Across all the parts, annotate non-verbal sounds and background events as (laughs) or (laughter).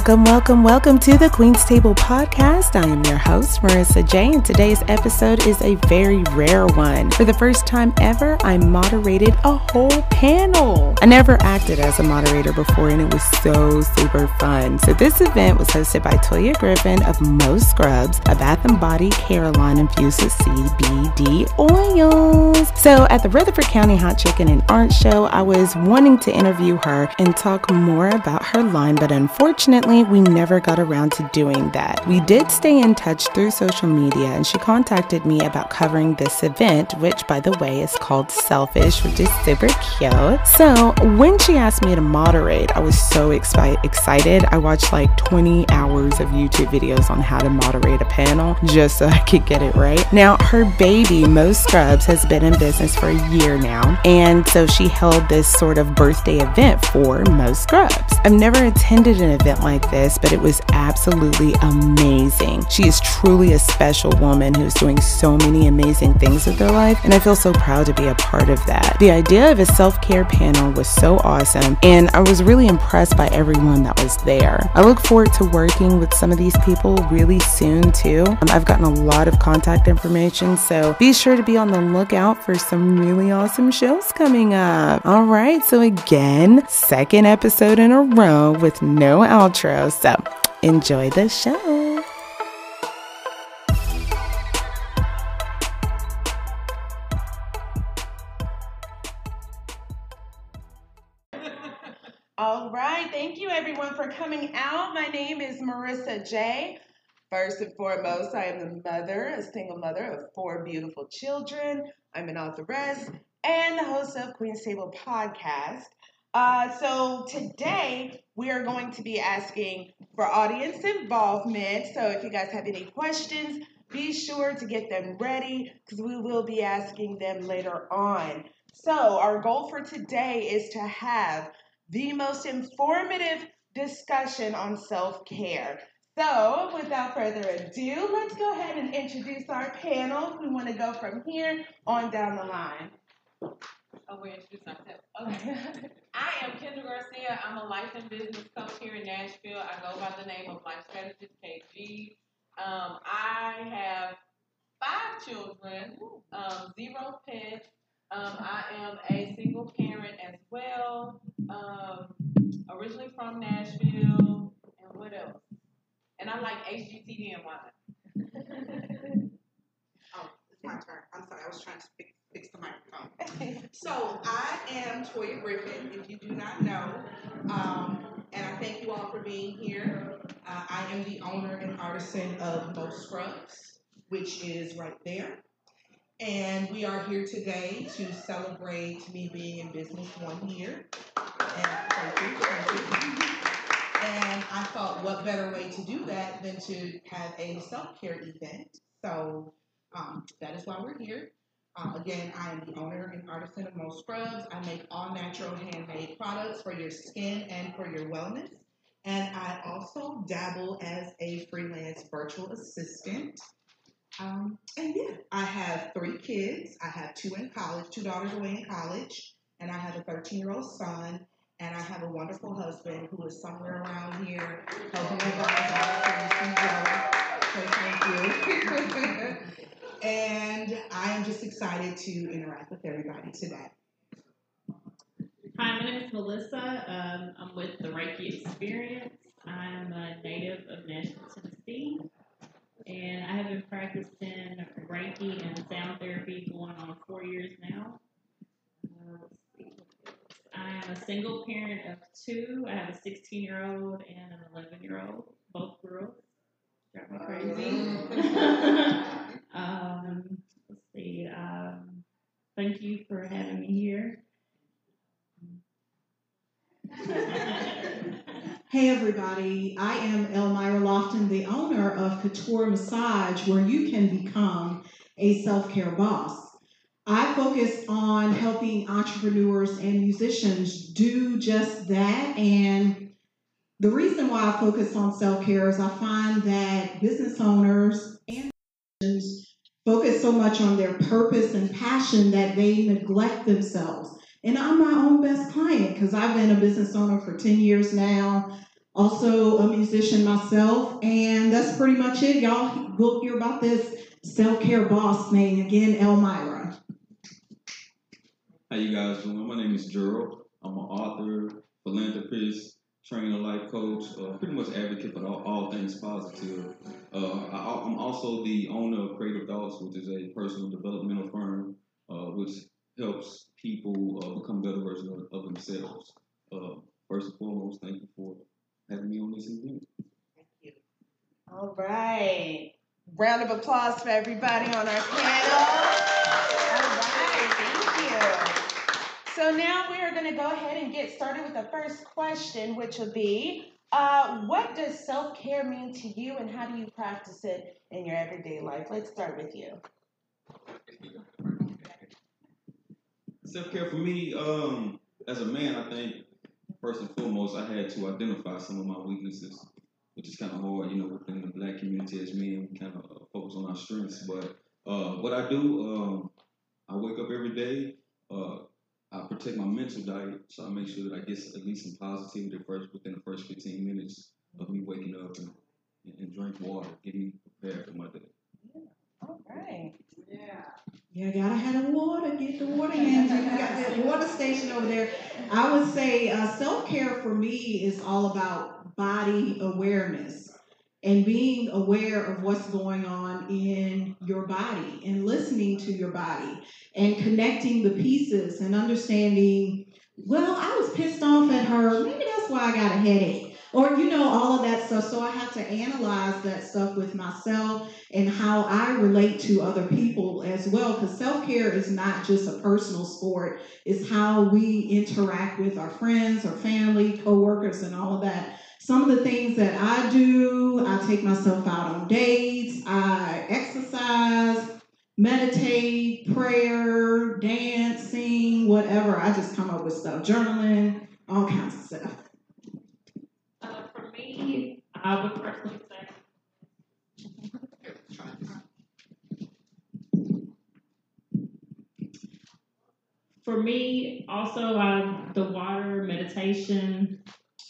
Welcome, welcome, welcome to the Queen's Table podcast. I am your host, Marissa J, and today's episode is a very rare one. For the first time ever, I moderated a whole panel. I never acted as a moderator before, and it was so super fun. So, this event was hosted by Toya Griffin of Mo' Scrubs, a bath and body care line infused with CBD oils. So, at the Rutherford County Hot Chicken and Art Show, I was wanting to interview her and talk more about her line, but unfortunately, we never got around to doing that. We did stay in touch through social media, and she contacted me about covering this event, which, by the way, is called Selfish, which is super cute. So, when she asked me to moderate, I was so expi- excited. I watched like 20 hours of YouTube videos on how to moderate a panel just so (laughs) I could get it right. Now, her baby, Mo' Scrubs, has been in business for a year now, and so she held this sort of birthday event for Mo' Scrubs. I've never attended an event like this, but it was absolutely amazing. She is truly a special woman who's doing so many amazing things with her life, and I feel so proud to be a part of that. The idea of a self care panel was so awesome, and I was really impressed by everyone that was there. I look forward to working with some of these people really soon, too. Um, I've gotten a lot of contact information, so be sure to be on the lookout for some really awesome shows coming up. All right, so again, second episode in a row with no outro. So enjoy the show. All right, thank you everyone for coming out. My name is Marissa J. First and foremost, I am the mother, a single mother of four beautiful children. I'm an authoress and the host of Queen's Table podcast. Uh, so today we are going to be asking for audience involvement. So if you guys have any questions, be sure to get them ready because we will be asking them later on. So our goal for today is to have the most informative discussion on self-care. So, without further ado, let's go ahead and introduce our panel. We want to go from here on down the line. Oh, we introduce ourselves. Okay. (laughs) I am Kendra Garcia. I'm a life and business coach here in Nashville. I go by the name of Life Strategist KG. Um, I have five children, um, zero pets. Um, I am a single parent as well. Um, originally from Nashville. And what else? And I like HGTV and wine. (laughs) oh, it's my turn. I'm sorry. I was trying to speak fix the microphone. (laughs) so I am Toya Griffin, if you do not know, um, and I thank you all for being here. Uh, I am the owner and artisan of Mo' Scrubs, which is right there. And we are here today to celebrate me being in business one year. And thank you, thank you. And I thought, what better way to do that than to have a self care event? So um, that is why we're here. Um, again, I am the owner and artisan of Mo' Scrubs. I make all natural handmade products for your skin and for your wellness. And I also dabble as a freelance virtual assistant. Um, and yeah, I have three kids. I have two in college, two daughters away in college, and I have a 13 year old son. And I have a wonderful husband who is somewhere around here helping me with guys So thank you. (laughs) and I am just excited to interact with everybody today. Hi, my name is Melissa. Um, I'm with the Reiki Experience. I'm a native of Nashville, Tennessee, and I have been practicing Reiki and sound therapy going on four years now. Uh, I am a single parent of two. I have a 16 year old and an 11 year old, both girls. Drive me crazy. (laughs) Um, let's see. Um, thank you for having me here. (laughs) hey everybody, I am Elmira Lofton, the owner of Couture Massage, where you can become a self-care boss. I focus on helping entrepreneurs and musicians do just that. And the reason why I focus on self care is I find that business owners and musicians focus so much on their purpose and passion that they neglect themselves. And I'm my own best client because I've been a business owner for 10 years now. also a musician myself, and that's pretty much it. Y'all will hear about this self care boss name again, Elmira. How you guys doing? My name is Gerald. I'm an author, philanthropist, trainer, life coach, uh, pretty much advocate for all, all things positive. Uh, I, am also the owner of Creative Thoughts, which is a personal developmental firm uh, which helps versions of, of themselves. Uh, first and foremost, thank you for having me on this event. Thank you. All right. Round of applause for everybody on our panel. All right, thank you. So now we are going to go ahead and get started with the first question, which will be uh, What does self care mean to you and how do you practice it in your everyday life? Let's start with you. Self care for me, um, as a man, I think first and foremost, I had to identify some of my weaknesses, which is kind of hard, you know, within the black community as men, we kind of uh, focus on our strengths. But uh, what I do, um, I wake up every day. Uh, I protect my mental diet, so I make sure that I get at least some positivity first within the first 15 minutes of me waking up and, and drink water, get me prepared for my day. Right. Yeah. Yeah, gotta have the water. Get the water in. You got that water station over there. I would say uh, self care for me is all about body awareness and being aware of what's going on in your body and listening to your body and connecting the pieces and understanding, well, I was pissed off at her. Maybe that's why I got a headache. Or, you know, all of that stuff. So I have to analyze that stuff with myself and how I relate to other people as well. Because self care is not just a personal sport, it's how we interact with our friends, our family, coworkers, and all of that. Some of the things that I do, I take myself out on dates, I exercise, meditate, prayer, dancing, whatever. I just come up with stuff, journaling, all kinds of stuff. I would personally say. For me, also, I, the water, meditation,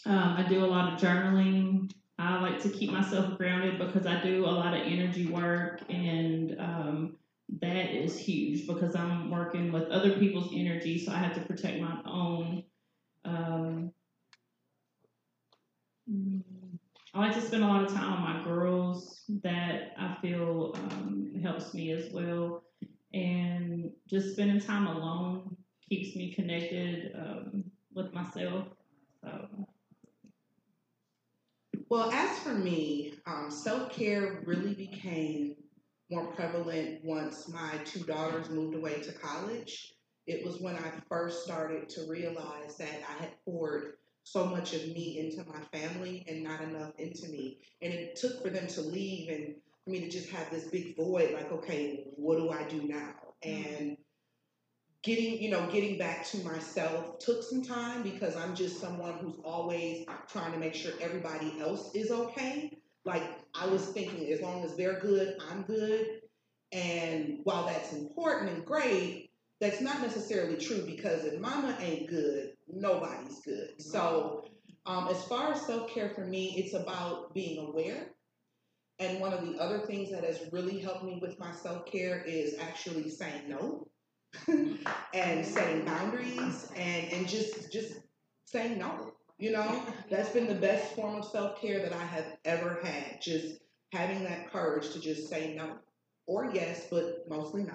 um, I do a lot of journaling. I like to keep myself grounded because I do a lot of energy work, and um, that is huge because I'm working with other people's energy, so I have to protect my own. Um, I like to spend a lot of time on my girls. That I feel um, helps me as well, and just spending time alone keeps me connected um, with myself. So. Well, as for me, um, self care really became more prevalent once my two daughters moved away to college. It was when I first started to realize that I had poured so much of me into my family and not enough into me. And it took for them to leave and for me to just have this big void like, okay, what do I do now? Mm-hmm. And getting you know getting back to myself took some time because i'm just someone who's always trying to make sure everybody else is okay like i was thinking as long as they're good i'm good and while that's important and great that's not necessarily true because if mama ain't good nobody's good so um, as far as self-care for me it's about being aware and one of the other things that has really helped me with my self-care is actually saying no (laughs) and setting boundaries and, and just just saying no. You know, that's been the best form of self care that I have ever had. Just having that courage to just say no. Or yes, but mostly no.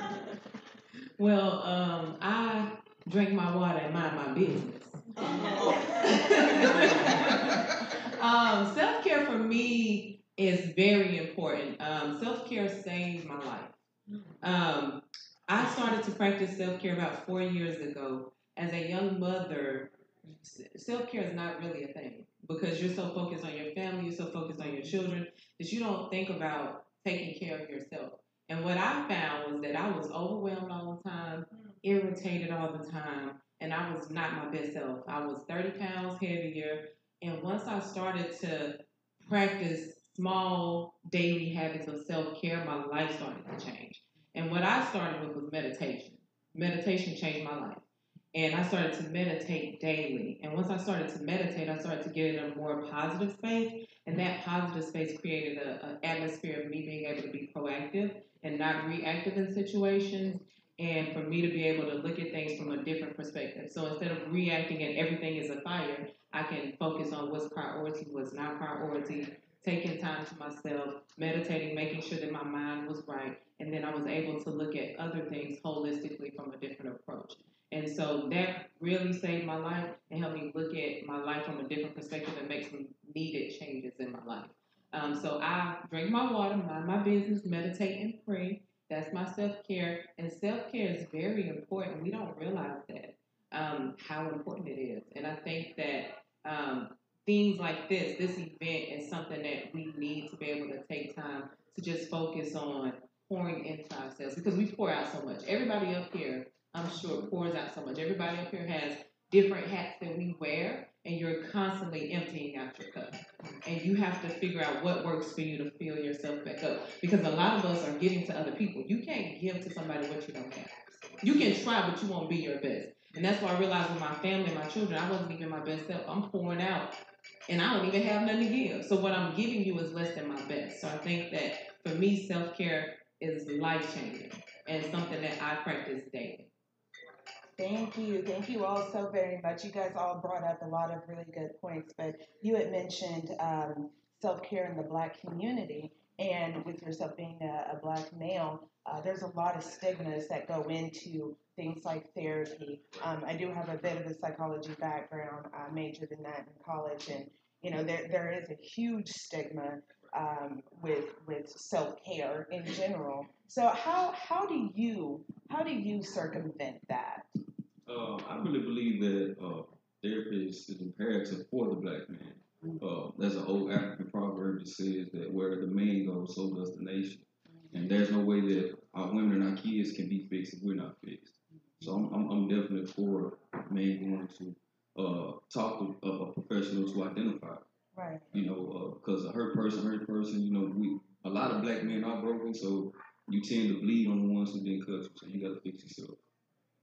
(laughs) well, um, I drink my water and mind my business. (laughs) um, self care for me is very important. Um, self care saved my life. Um, I started to practice self care about four years ago. As a young mother, self care is not really a thing because you're so focused on your family, you're so focused on your children that you don't think about taking care of yourself. And what I found was that I was overwhelmed all the time, hmm. irritated all the time, and I was not my best self. I was 30 pounds heavier. And once I started to practice small daily habits of self care, my life started to change. And what I started with was meditation. Meditation changed my life. And I started to meditate daily. And once I started to meditate, I started to get in a more positive space. And that positive space created an atmosphere of me being able to be proactive and not reactive in situations. And for me to be able to look at things from a different perspective. So instead of reacting and everything is a fire, I can focus on what's priority, what's not priority, taking time to myself, meditating, making sure that my mind was right, and then I was able to look at other things holistically from a different approach. And so that really saved my life and helped me look at my life from a different perspective and make some needed changes in my life. Um, so I drink my water, mind my business, meditate and pray. That's my self care. And self care is very important. We don't realize that, um, how important it is. And I think that um, things like this, this event is something that we need to be able to take time to just focus on pouring into ourselves because we pour out so much. Everybody up here, I'm sure, it pours out so much. Everybody up here has different hats that we wear, and you're constantly emptying out your cup. And you have to figure out what works for you to fill yourself back up because a lot of us are giving to other people. You can't give to somebody what you don't have. You can try, but you won't be your best. And that's why I realized with my family and my children, I wasn't even my best self. I'm pouring out and I don't even have nothing to give. So what I'm giving you is less than my best. So I think that for me, self care is life changing and something that I practice daily. Thank you. Thank you all so very much. You guys all brought up a lot of really good points, but you had mentioned um, self care in the black community. And with yourself being a, a black male, uh, there's a lot of stigmas that go into things like therapy. Um, I do have a bit of a psychology background. I majored in that in college, and you know there there is a huge stigma um, with with self care in general. So how how do you how do you circumvent that? Uh, I really believe that uh, therapy is, imperative for the black man. Uh, there's an old African proverb that says that where the man goes, so does the nation. And there's no way that our women and our kids can be fixed if we're not fixed. So I'm, I'm, I'm definitely for men going to uh, talk to a, a, professional to identify. Right. You know, because uh, a hurt person, hurt person. You know, we a lot of black men are broken, so you tend to bleed on the ones who didn't cut you. So you got to fix yourself.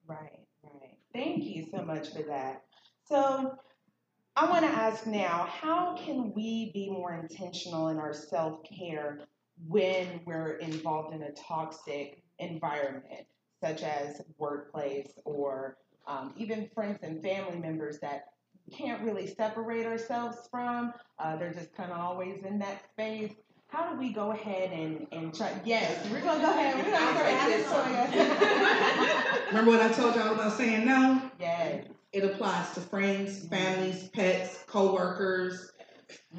Right. Right. Thank you so much for that. So I want to ask now, how can we be more intentional in our self care when we're involved in a toxic environment, such as workplace or um, even friends and family members that can't really separate ourselves from? Uh, they're just kind of always in that space. How do we go ahead and, and try? Yes, we're going to go ahead. We're going to start asking (laughs) Remember what I told y'all about saying no? Yes. It applies to friends, families, pets, co-workers,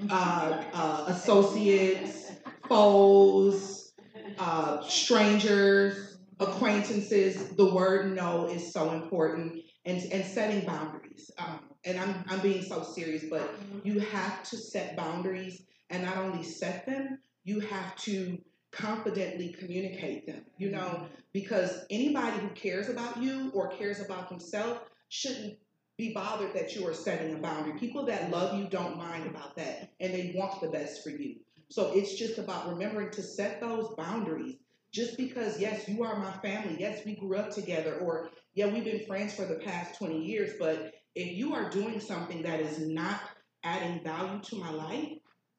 uh, uh, associates, foes, uh, strangers, acquaintances. The word no is so important, and and setting boundaries. Um, and I'm I'm being so serious, but mm-hmm. you have to set boundaries, and not only set them, you have to confidently communicate them. You know, mm-hmm. because anybody who cares about you or cares about himself shouldn't be bothered that you are setting a boundary. People that love you don't mind about that and they want the best for you. So it's just about remembering to set those boundaries. Just because, yes, you are my family. Yes, we grew up together. Or, yeah, we've been friends for the past 20 years. But if you are doing something that is not adding value to my life,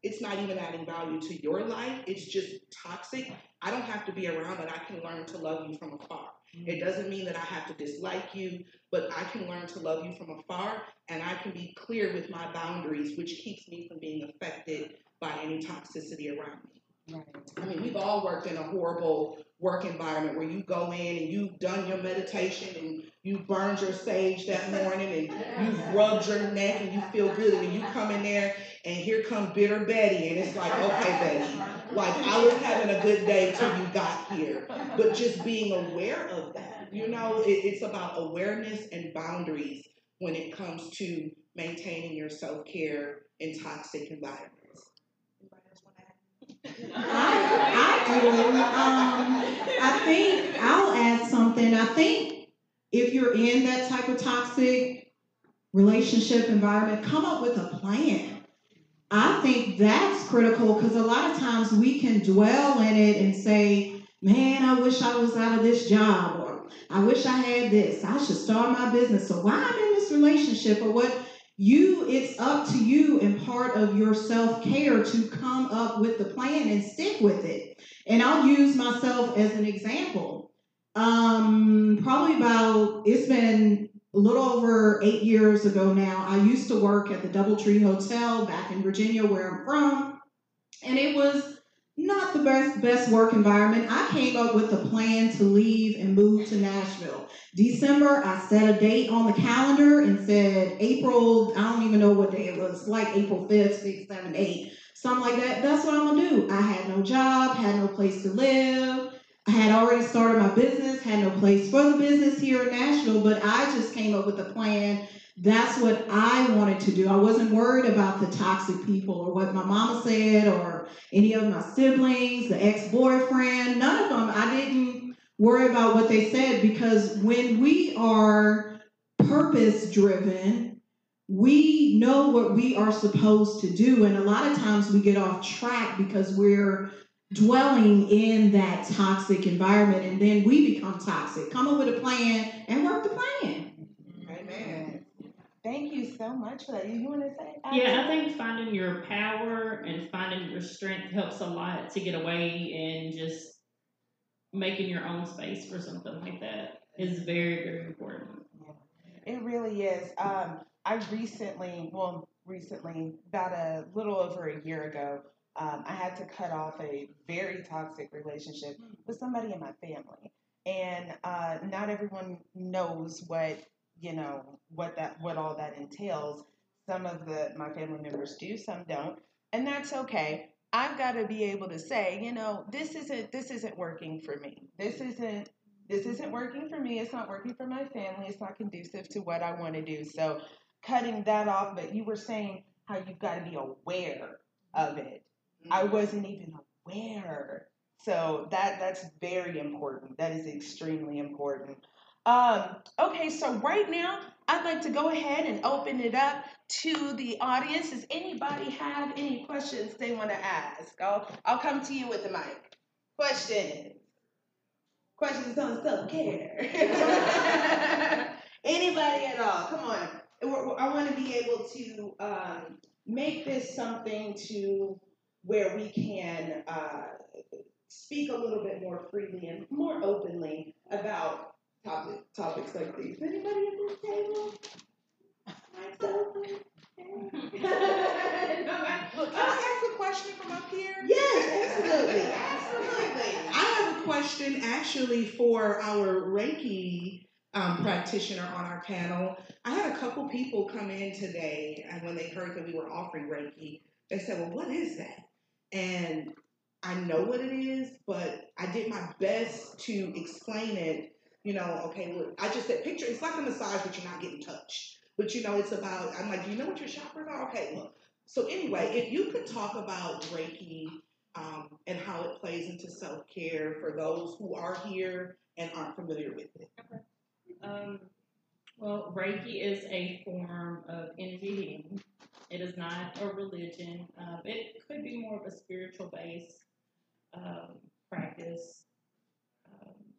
it's not even adding value to your life. It's just toxic. I don't have to be around it. I can learn to love you from afar. Mm-hmm. It doesn't mean that I have to dislike you, but I can learn to love you from afar and I can be clear with my boundaries, which keeps me from being affected by any toxicity around me. Right. I mean, we've all worked in a horrible work environment where you go in and you've done your meditation and you burned your sage that morning and you've rubbed your neck and you feel good and you come in there and here come bitter Betty and it's like, okay, Betty, like I was having a good day till you got here. But just being aware of that, you know, it, it's about awareness and boundaries when it comes to maintaining your self care in toxic environments. I, I do. Um, I think I'll add something. I think if you're in that type of toxic relationship environment, come up with a plan. I think that's critical because a lot of times we can dwell in it and say, man, I wish I was out of this job, or I wish I had this. I should start my business. So why I'm in this relationship or what you it's up to you and part of your self-care to come up with the plan and stick with it. And I'll use myself as an example. Um, probably about it's been a little over eight years ago now. I used to work at the Doubletree Hotel back in Virginia, where I'm from, and it was not the best best work environment. I came up with a plan to leave and move to Nashville. December, I set a date on the calendar and said April, I don't even know what day it was, like April 5th, 6th, 7th, 8th, something like that. That's what I'm gonna do. I had no job, had no place to live. I had already started my business, had no place for the business here in Nashville, but I just came up with a plan that's what I wanted to do. I wasn't worried about the toxic people or what my mama said or any of my siblings, the ex boyfriend, none of them. I didn't worry about what they said because when we are purpose driven, we know what we are supposed to do. And a lot of times we get off track because we're dwelling in that toxic environment and then we become toxic. Come up with a plan and work the plan. Thank you so much for that. You, you want to say? Yeah, I think finding your power and finding your strength helps a lot to get away and just making your own space for something like that is very, very important. It really is. Um, I recently, well, recently, about a little over a year ago, um, I had to cut off a very toxic relationship with somebody in my family. And uh, not everyone knows what you know what that what all that entails. Some of the my family members do, some don't, and that's okay. I've got to be able to say, you know, this isn't this isn't working for me. This isn't this isn't working for me. It's not working for my family. It's not conducive to what I want to do. So cutting that off, but you were saying how you've got to be aware of it. I mm-hmm. wasn't even aware. So that that's very important. That is extremely important. Um, okay, so right now I'd like to go ahead and open it up to the audience. Does anybody have any questions they want to ask? I'll, I'll come to you with the mic. Questions? Questions on self care? (laughs) anybody at all? Come on. I want to be able to um, make this something to where we can uh, speak a little bit more freely and more openly about topic, topics like these. Anybody at this table? Look, can I ask a question from up here? Yes, absolutely, absolutely. I have a question actually for our Reiki um, practitioner on our panel. I had a couple people come in today, and when they heard that we were offering Reiki, they said, "Well, what is that?" And I know what it is, but I did my best to explain it. You know, okay, look, I just said picture. It's like a massage, but you're not getting touched. But you know, it's about. I'm like, do you know what your chakras are? Okay, look. So anyway, if you could talk about Reiki um, and how it plays into self care for those who are here and aren't familiar with it. Um, well, Reiki is a form of energy healing. It is not a religion. Um, it could be more of a spiritual based um, practice.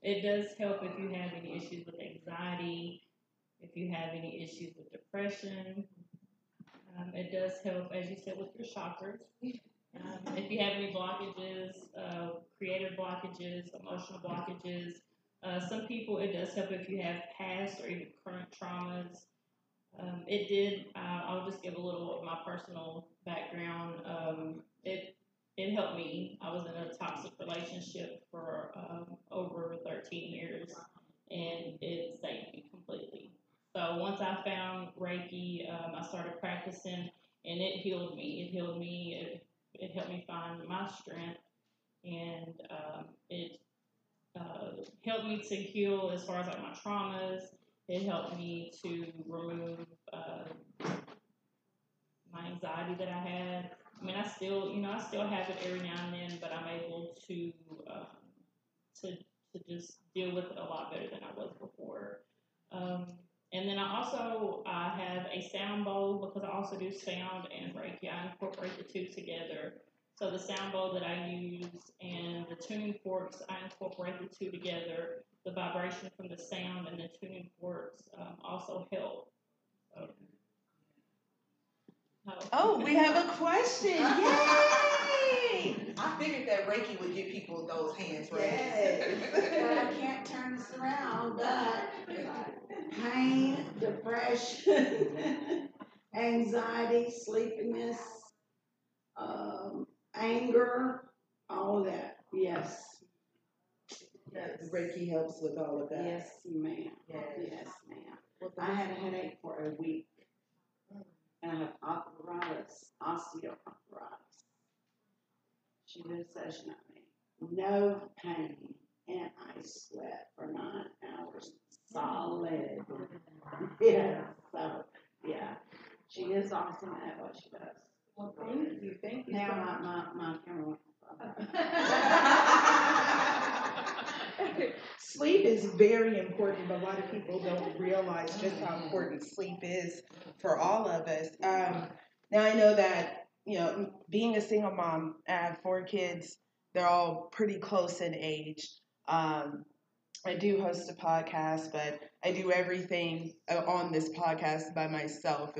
It does help if you have any issues with anxiety, if you have any issues with depression. Um, it does help, as you said, with your chakras. Um, if you have any blockages, uh, creative blockages, emotional blockages, uh, some people it does help if you have past or even current traumas. Um, it did. Uh, I'll just give a little of my personal background. Um, it it helped me. I was in a toxic relationship for um, over 13 years, and it saved me completely. So once I found Reiki, um, I started practicing, and it healed me. It healed me. It, it helped me find my strength, and um, it uh, helped me to heal as far as like my traumas. It helped me to remove uh, my anxiety that I had. I mean, I still, you know, I still have it every now and then, but I'm able to um, to to just deal with it a lot better than I was before. Um, and then I also I have a sound bowl because I also do sound and Reiki. I incorporate the two together. So the sound bowl that I use and the tuning forks, I incorporate the two together. the vibration from the sound and the tuning forks um, also help. Oh, we have a question. (laughs) Yay! I figured that Reiki would get people those hands raised. Yes, (laughs) but I can't turn this around, but pain, depression, (laughs) anxiety, sleepiness, um, anger, all of that, yes. Yes, Reiki helps with all of that. yes, ma'am, yes, ma'am. I had a headache for a week, and I have arthritis, osteoarthritis. She did a session on me, no pain, and I slept for nine hours solid. (laughs) Yeah, so, yeah, she is awesome at what she does. Well, thank you. Thank you. Now my, my, my camera went. (laughs) (laughs) sleep is very important, but a lot of people don't realize just how important sleep is for all of us. Um, now I know that you know, being a single mom, I have four kids. They're all pretty close in age. Um, I do host a podcast, but I do everything uh, on this podcast by myself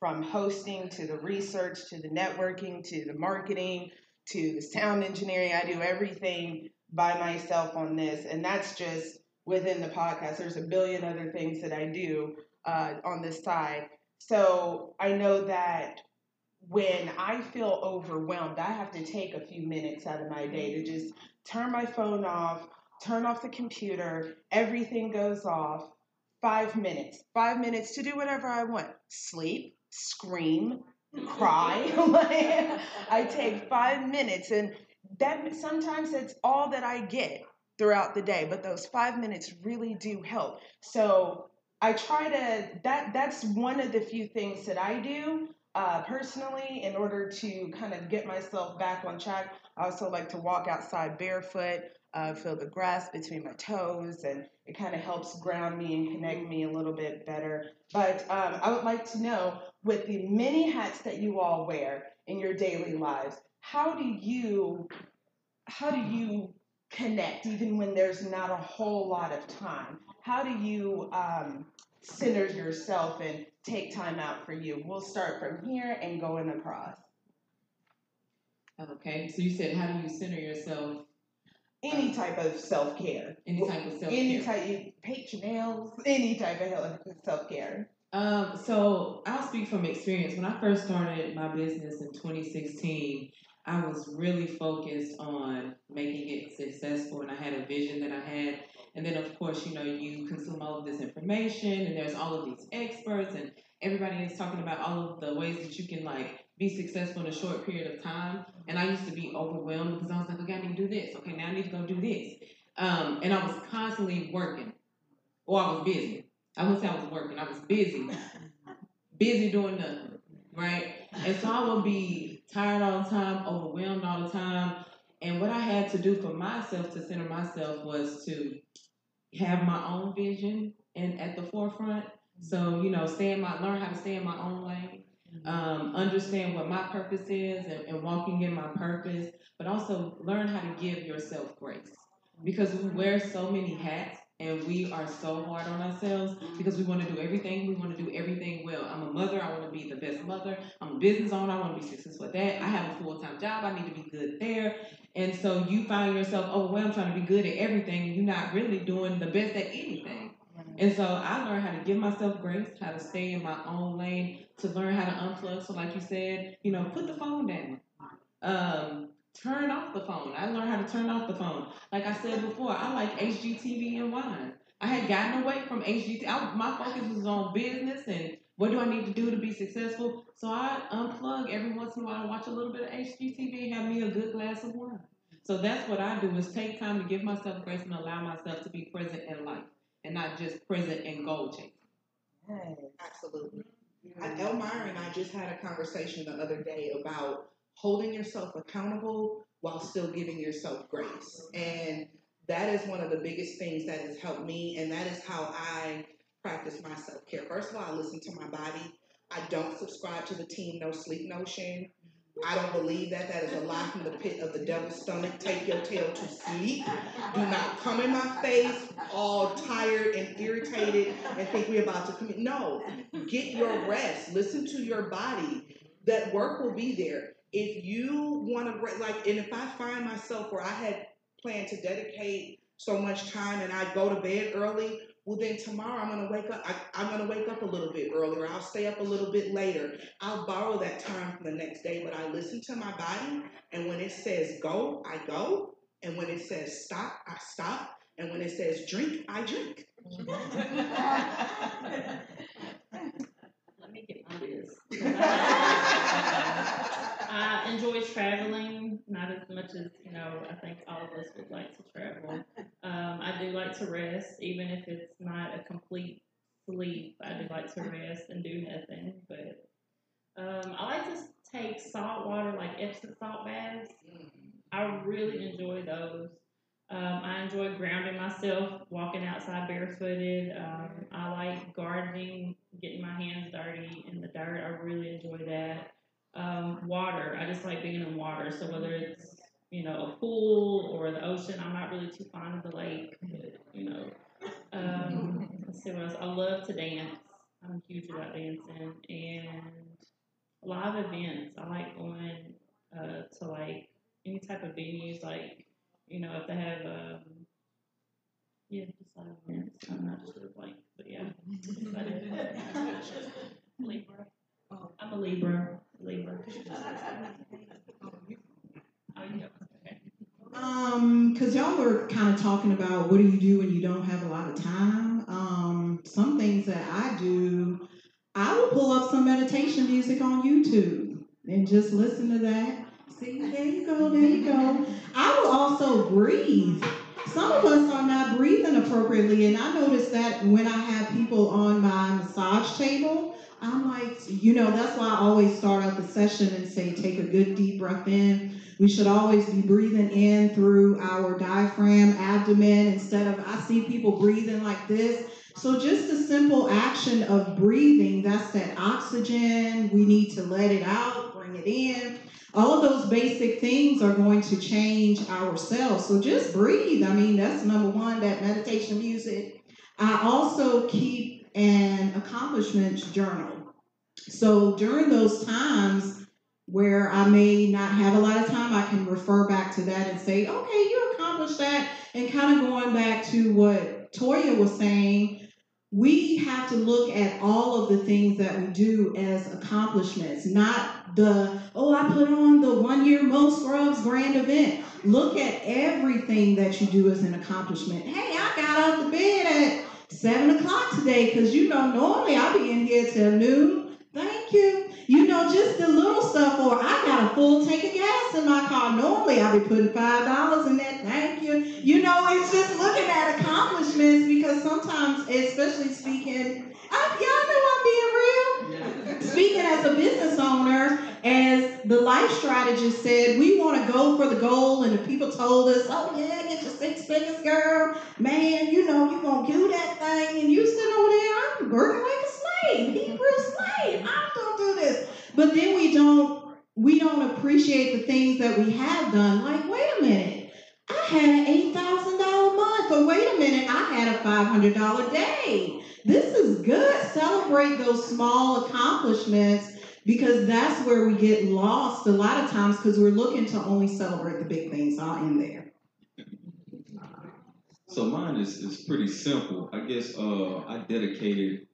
from hosting to the research to the networking to the marketing to the sound engineering. I do everything by myself on this, and that's just within the podcast. There's a billion other things that I do uh, on this side. So I know that when I feel overwhelmed, I have to take a few minutes out of my day to just turn my phone off, turn off the computer, everything goes off. Five minutes, five minutes to do whatever I want. Sleep, scream, cry. (laughs) I take five minutes, and that sometimes that's all that I get throughout the day. But those five minutes really do help. So I try to that that's one of the few things that I do uh, personally in order to kind of get myself back on track. I also like to walk outside barefoot uh, feel the grass between my toes, and it kind of helps ground me and connect me a little bit better. But um, I would like to know, with the many hats that you all wear in your daily lives, how do you how do you connect even when there's not a whole lot of time? How do you um, center yourself and take time out for you? We'll start from here and going across. Okay, so you said how do you center yourself any type of self care. Any type of self care. Any type, you paint your nails, any type of self care. Um, so I'll speak from experience. When I first started my business in 2016, I was really focused on making it successful, and I had a vision that I had. And then, of course, you know, you consume all of this information, and there's all of these experts, and everybody is talking about all of the ways that you can like be successful in a short period of time. And I used to be overwhelmed because I was like, okay, I need to do this. Okay, now I need to go do this. Um, and I was constantly working, or I was busy. I wouldn't say I was working. I was busy, (laughs) busy doing nothing, right? And so I would be tired all the time, overwhelmed all the time. And what I had to do for myself to center myself was to have my own vision and at the forefront. So you know, stay in my learn how to stay in my own lane um, understand what my purpose is and, and, walking in my purpose, but also learn how to give yourself grace. Because we wear so many hats and we are so hard on ourselves because we want to do everything. We want to do everything well. I'm a mother. I want to be the best mother. I'm a business owner. I want to be successful at that. I have a full time job. I need to be good there. And so you find yourself overwhelmed trying to be good at everything you're not really doing the best at anything. And so I learned how to give myself grace, how to stay in my own lane, to learn how to unplug. So, like you said, you know, put the phone down. Um, turn off the phone. I learned how to turn off the phone. Like I said before, I like HGTV and wine. I had gotten away from HGTV. I, my focus was on business and what do I need to do to be successful. So I unplug every once in a while, watch a little bit of HGTV, and have me a good glass of wine. So that's what I do is take time to give myself grace and allow myself to be present in life and not just present in goal chasing. Yes. Absolutely. Mm-hmm. Elmira and I just had a conversation the other day about holding yourself accountable while still giving yourself grace. And that is one of the biggest things that has helped me, and that is how I practice my self care. First of all, I listen to my body. I don't subscribe to the team no sleep notion I don't believe that. That is a lie from the pit of the devil's stomach. Take your tail to sleep. Do not come in my face all tired and irritated and think we're about to commit. No, get your rest. Listen to your body. That work will be there. If you want to, like, and if I find myself where I had planned to dedicate so much time and I go to bed early, well, then tomorrow I'm gonna wake up. I, am gonna wake up a little bit earlier. I'll stay up a little bit later. I'll borrow that time from the next day, but I listen to my body. And when it says go, I go. And when it says stop, I stop. And when it says drink, I drink. (laughs) Let me get my biz. (laughs) I enjoy traveling, not as much as you know. I think all of us would like to travel. Um, I do like to rest, even if it's not a complete sleep. I do like to rest and do nothing. But um, I like to take salt water, like Epsom salt baths. I really enjoy those. Um, I enjoy grounding myself, walking outside barefooted. Um, I like gardening, getting my hands dirty in the dirt. I really enjoy that. Um, water, I just like being in water. So whether it's you know a pool or the ocean, I'm not really too fond of the lake. But, you know, um, let's see what else. I love to dance. I'm huge about dancing and live events. I like going uh, to like any type of venues, like you know, if they have, um, yeah, just live events. I'm not just a blank, but yeah. (laughs) Libra. (laughs) I'm a Libra. Okay. Um, cause y'all were kind of talking about what do you do when you don't have a lot of time. Um, some things that I do, I will pull up some meditation music on YouTube and just listen to that. See, there you go, there you go. I will also breathe. Some of us are not breathing appropriately, and I notice that when I have people on my massage table, I'm like, you know, that's why I always start out the session and say, take a good deep breath in. We should always be breathing in through our diaphragm, abdomen, instead of, I see people breathing like this. So just a simple action of breathing, that's that oxygen. We need to let it out, bring it in. All of those basic things are going to change ourselves. So just breathe. I mean, that's number one, that meditation music. I also keep an accomplishments journal. So during those times where I may not have a lot of time, I can refer back to that and say, okay, you accomplished that. And kind of going back to what Toya was saying, we have to look at all of the things that we do as accomplishments, not the, oh, I put on the one year Mo' Scrubs grand event. Look at everything that you do as an accomplishment. Hey, I got out the bed at seven o'clock today because you know, normally I'll be in here till noon. Thank you. You know, just the little stuff, or I got a full tank of gas in my car. Normally I'll be putting five dollars in that. Thank you. You know, it's just looking at accomplishments because sometimes, especially speaking, I, y'all know I'm being real. Speaking as a business owner, as the life strategist said, we want to go for the goal, and the people told us, "Oh yeah, get your six figures, girl. Man, you know you gonna do that thing, and you sitting over there, I'm working like a slave, Hebrew slave. I'm gonna do this." But then we don't we don't appreciate the things that we have done. Like, wait a minute, I had an eight thousand dollar month, or wait a minute, I had a five hundred dollar day. This is good. Celebrate those small accomplishments because that's where we get lost a lot of times because we're looking to only celebrate the big things. all in there. So mine is, is pretty simple. I guess uh, I dedicated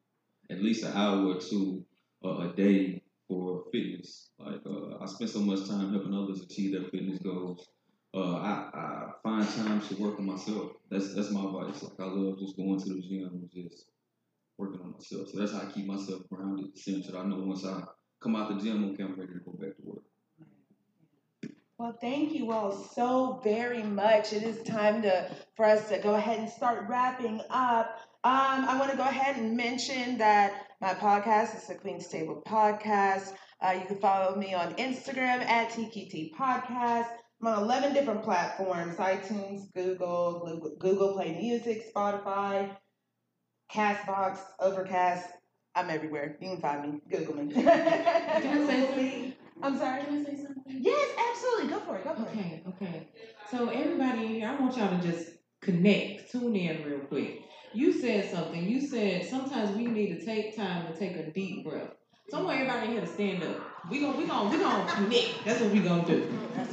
at least an hour or two uh, a day for fitness. Like uh, I spend so much time helping others achieve their fitness goals. Uh, I, I find time to work on myself. That's that's my advice. Like I love just going to the gym and just working on myself. So that's how I keep myself grounded, centered. I know once I come out the gym, okay, I'm ready to go back to work. Well, thank you all so very much. It is time to for us to go ahead and start wrapping up. Um, I want to go ahead and mention that my podcast is the Queen's Table Podcast. Uh, you can follow me on Instagram at TQT Podcast. I'm on 11 different platforms iTunes, Google, Google, Google Play Music, Spotify, Castbox, Overcast. I'm everywhere. You can find me. Google me. Can I say something? (laughs) I'm sorry. Can I say something? Yes, absolutely. Go for it. Go for it. Okay, okay. So everybody in here, I want y'all to just connect, tune in real quick. You said something. You said sometimes we need to take time to take a deep breath. So I want everybody in here to stand up. We gonna we gonna we gonna connect. That's what we gonna do.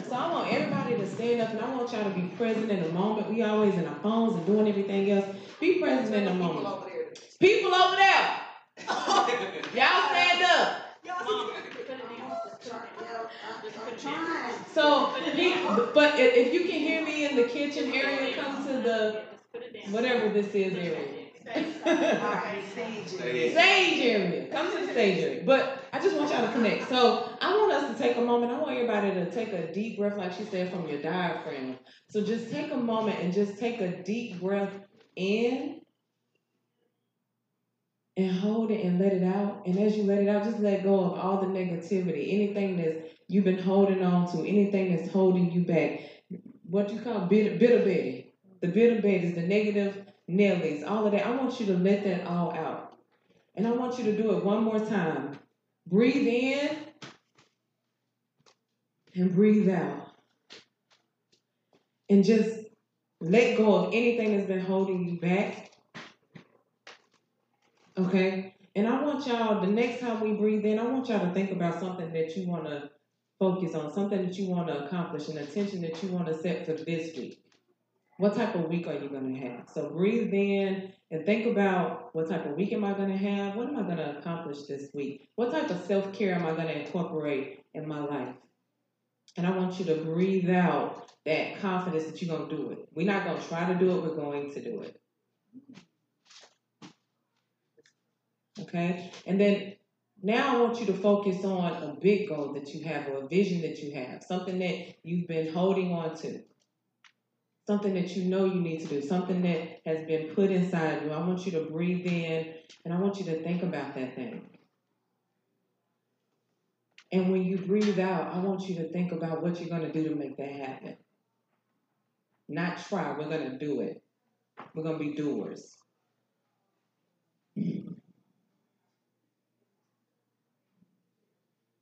So I want everybody to stand up and I want y'all to be present in the moment. We always in our phones and doing everything else. Be present in the People moment. over there. People over there, (laughs) y'all stand up. Trying. So, he, but if if you can hear me in the kitchen area, come to the whatever this is area. Alright, Stage. stage area. Come to the stage area. But I just want y'all to connect. So I want us to take a moment. I want everybody to take a deep breath, like she said, from your diaphragm. So just take a moment and just take a deep breath in and hold it and let it out. And as you let it out, just let go of all the negativity, anything that's you've been holding on to, anything that's holding you back. What you call bitter, bitter Betty? The bitter Betty is the negative Nellies, all of that. I want you to let that all out. And I want you to do it one more time. Breathe in and breathe out. And just let go of anything that's been holding you back. Okay? And I want y'all, the next time we breathe in, I want y'all to think about something that you want to focus on, something that you want to accomplish, an intention that you want to set for this week. What type of week are you going to have? So breathe in and think about what type of week am I going to have? What am I going to accomplish this week? What type of self care am I going to incorporate in my life? And I want you to breathe out that confidence that you're going to do it. We're not going to try to do it, we're going to do it. Okay? And then now I want you to focus on a big goal that you have or a vision that you have, something that you've been holding on to something that you know you need to do, something that has been put inside you. I want you to breathe in and I want you to think about that thing. And when you breathe out, I want you to think about what you're going to do to make that happen. Not try, we're going to do it. We're going to be doers.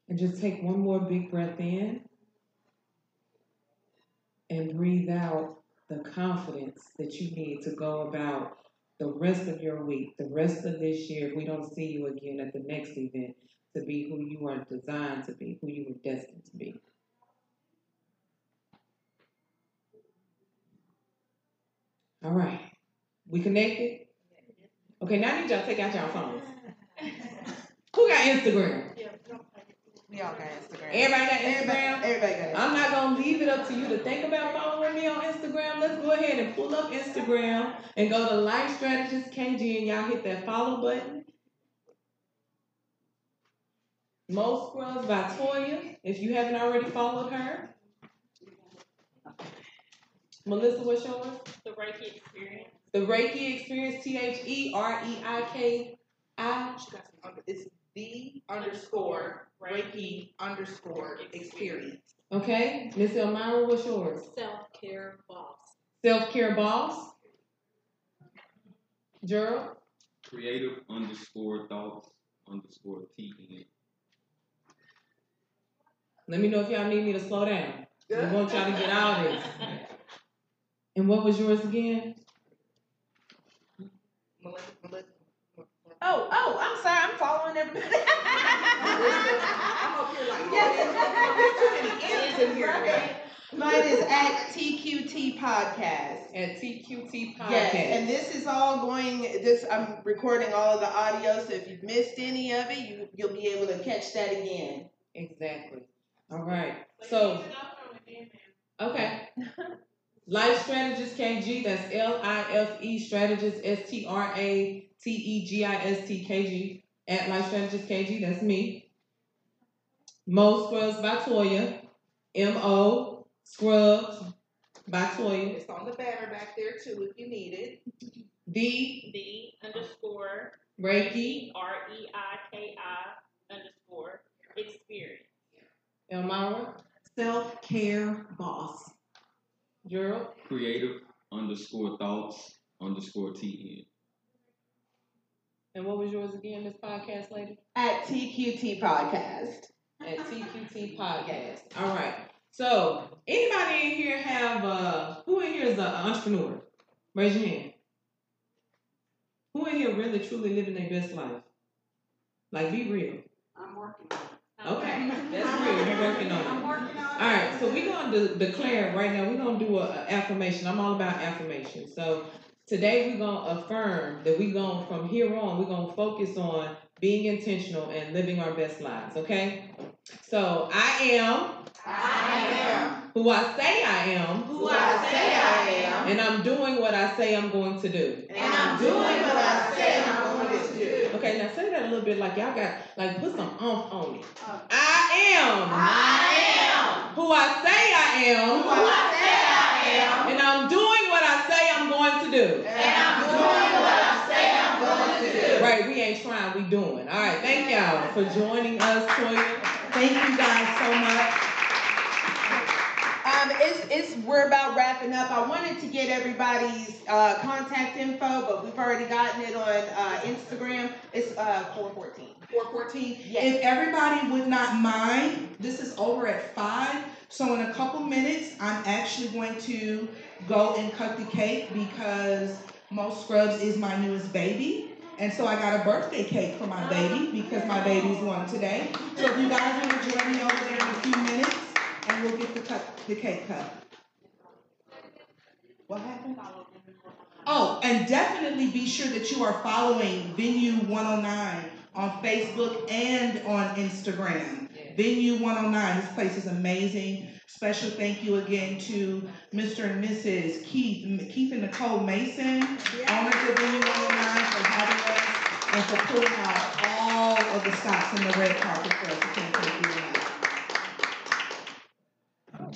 And just take one more big breath in and breathe out the confidence that you need to go about the rest of your week, the rest of this year, if we don't see you again at the next event, to be who you are designed to be, who you were destined to be. All right. We connected? Okay, now I need y'all to take out y'all phones. (laughs) Who got Instagram? We all got Instagram. Everybody got Instagram? everybody got Instagram. I'm not gonna leave it up to you to think about following me on Instagram. Let's go ahead and pull up Instagram and go to Life Strategist KG and y'all hit that follow button. Mo Scrubs by Toya, if you haven't already followed her. Melissa, what's yours? The Reiki experience. The Reiki Experience, T H E R E I K I. It's the underscore Reiki underscore experience. Okay, Miss Elmira, what's yours? Self care boss. Self Care Boss. Gerald. Creative underscore thoughts underscore TN. Let me know if y'all need me to slow down. We want y'all to get all this. (laughs) And what was yours again? Melissa, Melissa. Oh, oh, I'm sorry. I'm following everybody. I'm up here like, oh, there's too many M's in here today. Mine is at TQT Podcast. At TQT Podcast. Yes, and this is all going. This I'm recording all of the audio, so if you've missed any of it, you you'll be able to catch that again. Exactly. All right. So, okay. Life Strategist KG, that's L I F E Strategist S T R A T E G I S T K G. At Life Strategist KG, that's me. Mo Scrubs by Toya. M O Scrubs by Toya. It's on the banner back there too if you need it. The The underscore Reiki R E I K I underscore experience. Elmira Self care boss. Gerald. Creative underscore thoughts underscore TN. And what was yours again, Miss Podcast Lady? At TQT Podcast. At TQT Podcast. All right. So, anybody in here have uh who in here is an entrepreneur? Raise your hand. Who in here really truly living their best life? Like be real. I'm working on it. Okay, that's real. You're working on it. I'm working on it. All right, so we're going to de- declare right now, we're going to do a, a affirmation. I'm all about affirmation. So today we're going to affirm that we're going, from here on, we're going to focus on being intentional and living our best lives, okay? So I am I am who I say I am, who I say I am, and I'm doing what I say I'm going to do. and I'm doing what I say I'm going to do. Okay, now say that a little bit like y'all got, like put some umph on it. I am I am, who I say I am am, who I say I am, and I'm doing what I say I'm going to do. and I'm doing what I say I'm going to do. Right, we ain't trying, we doing. All right, thank y'all for joining us, Toya. Thank you guys so much. It's, it's we're about wrapping up. I wanted to get everybody's uh, contact info, but we've already gotten it on uh, Instagram. It's uh, 414. 414. Yes. If everybody would not mind, this is over at 5. So in a couple minutes, I'm actually going to go and cut the cake because Mo' Scrubs is my newest baby. And so I got a birthday cake for my baby because my baby's one today. So if you guys want to join me over there in a few minutes, and we'll get the cut the cake cut. What happened? Oh, and definitely be sure that you are following Venue 109 on Facebook and on Instagram. Venue 109. This place is amazing. Special thank you again to Mr. and Mrs. Keith, Keith and Nicole Mason, owners of Venue 109, for having us and for pulling out all of the stops in the red carpet for us. Thank you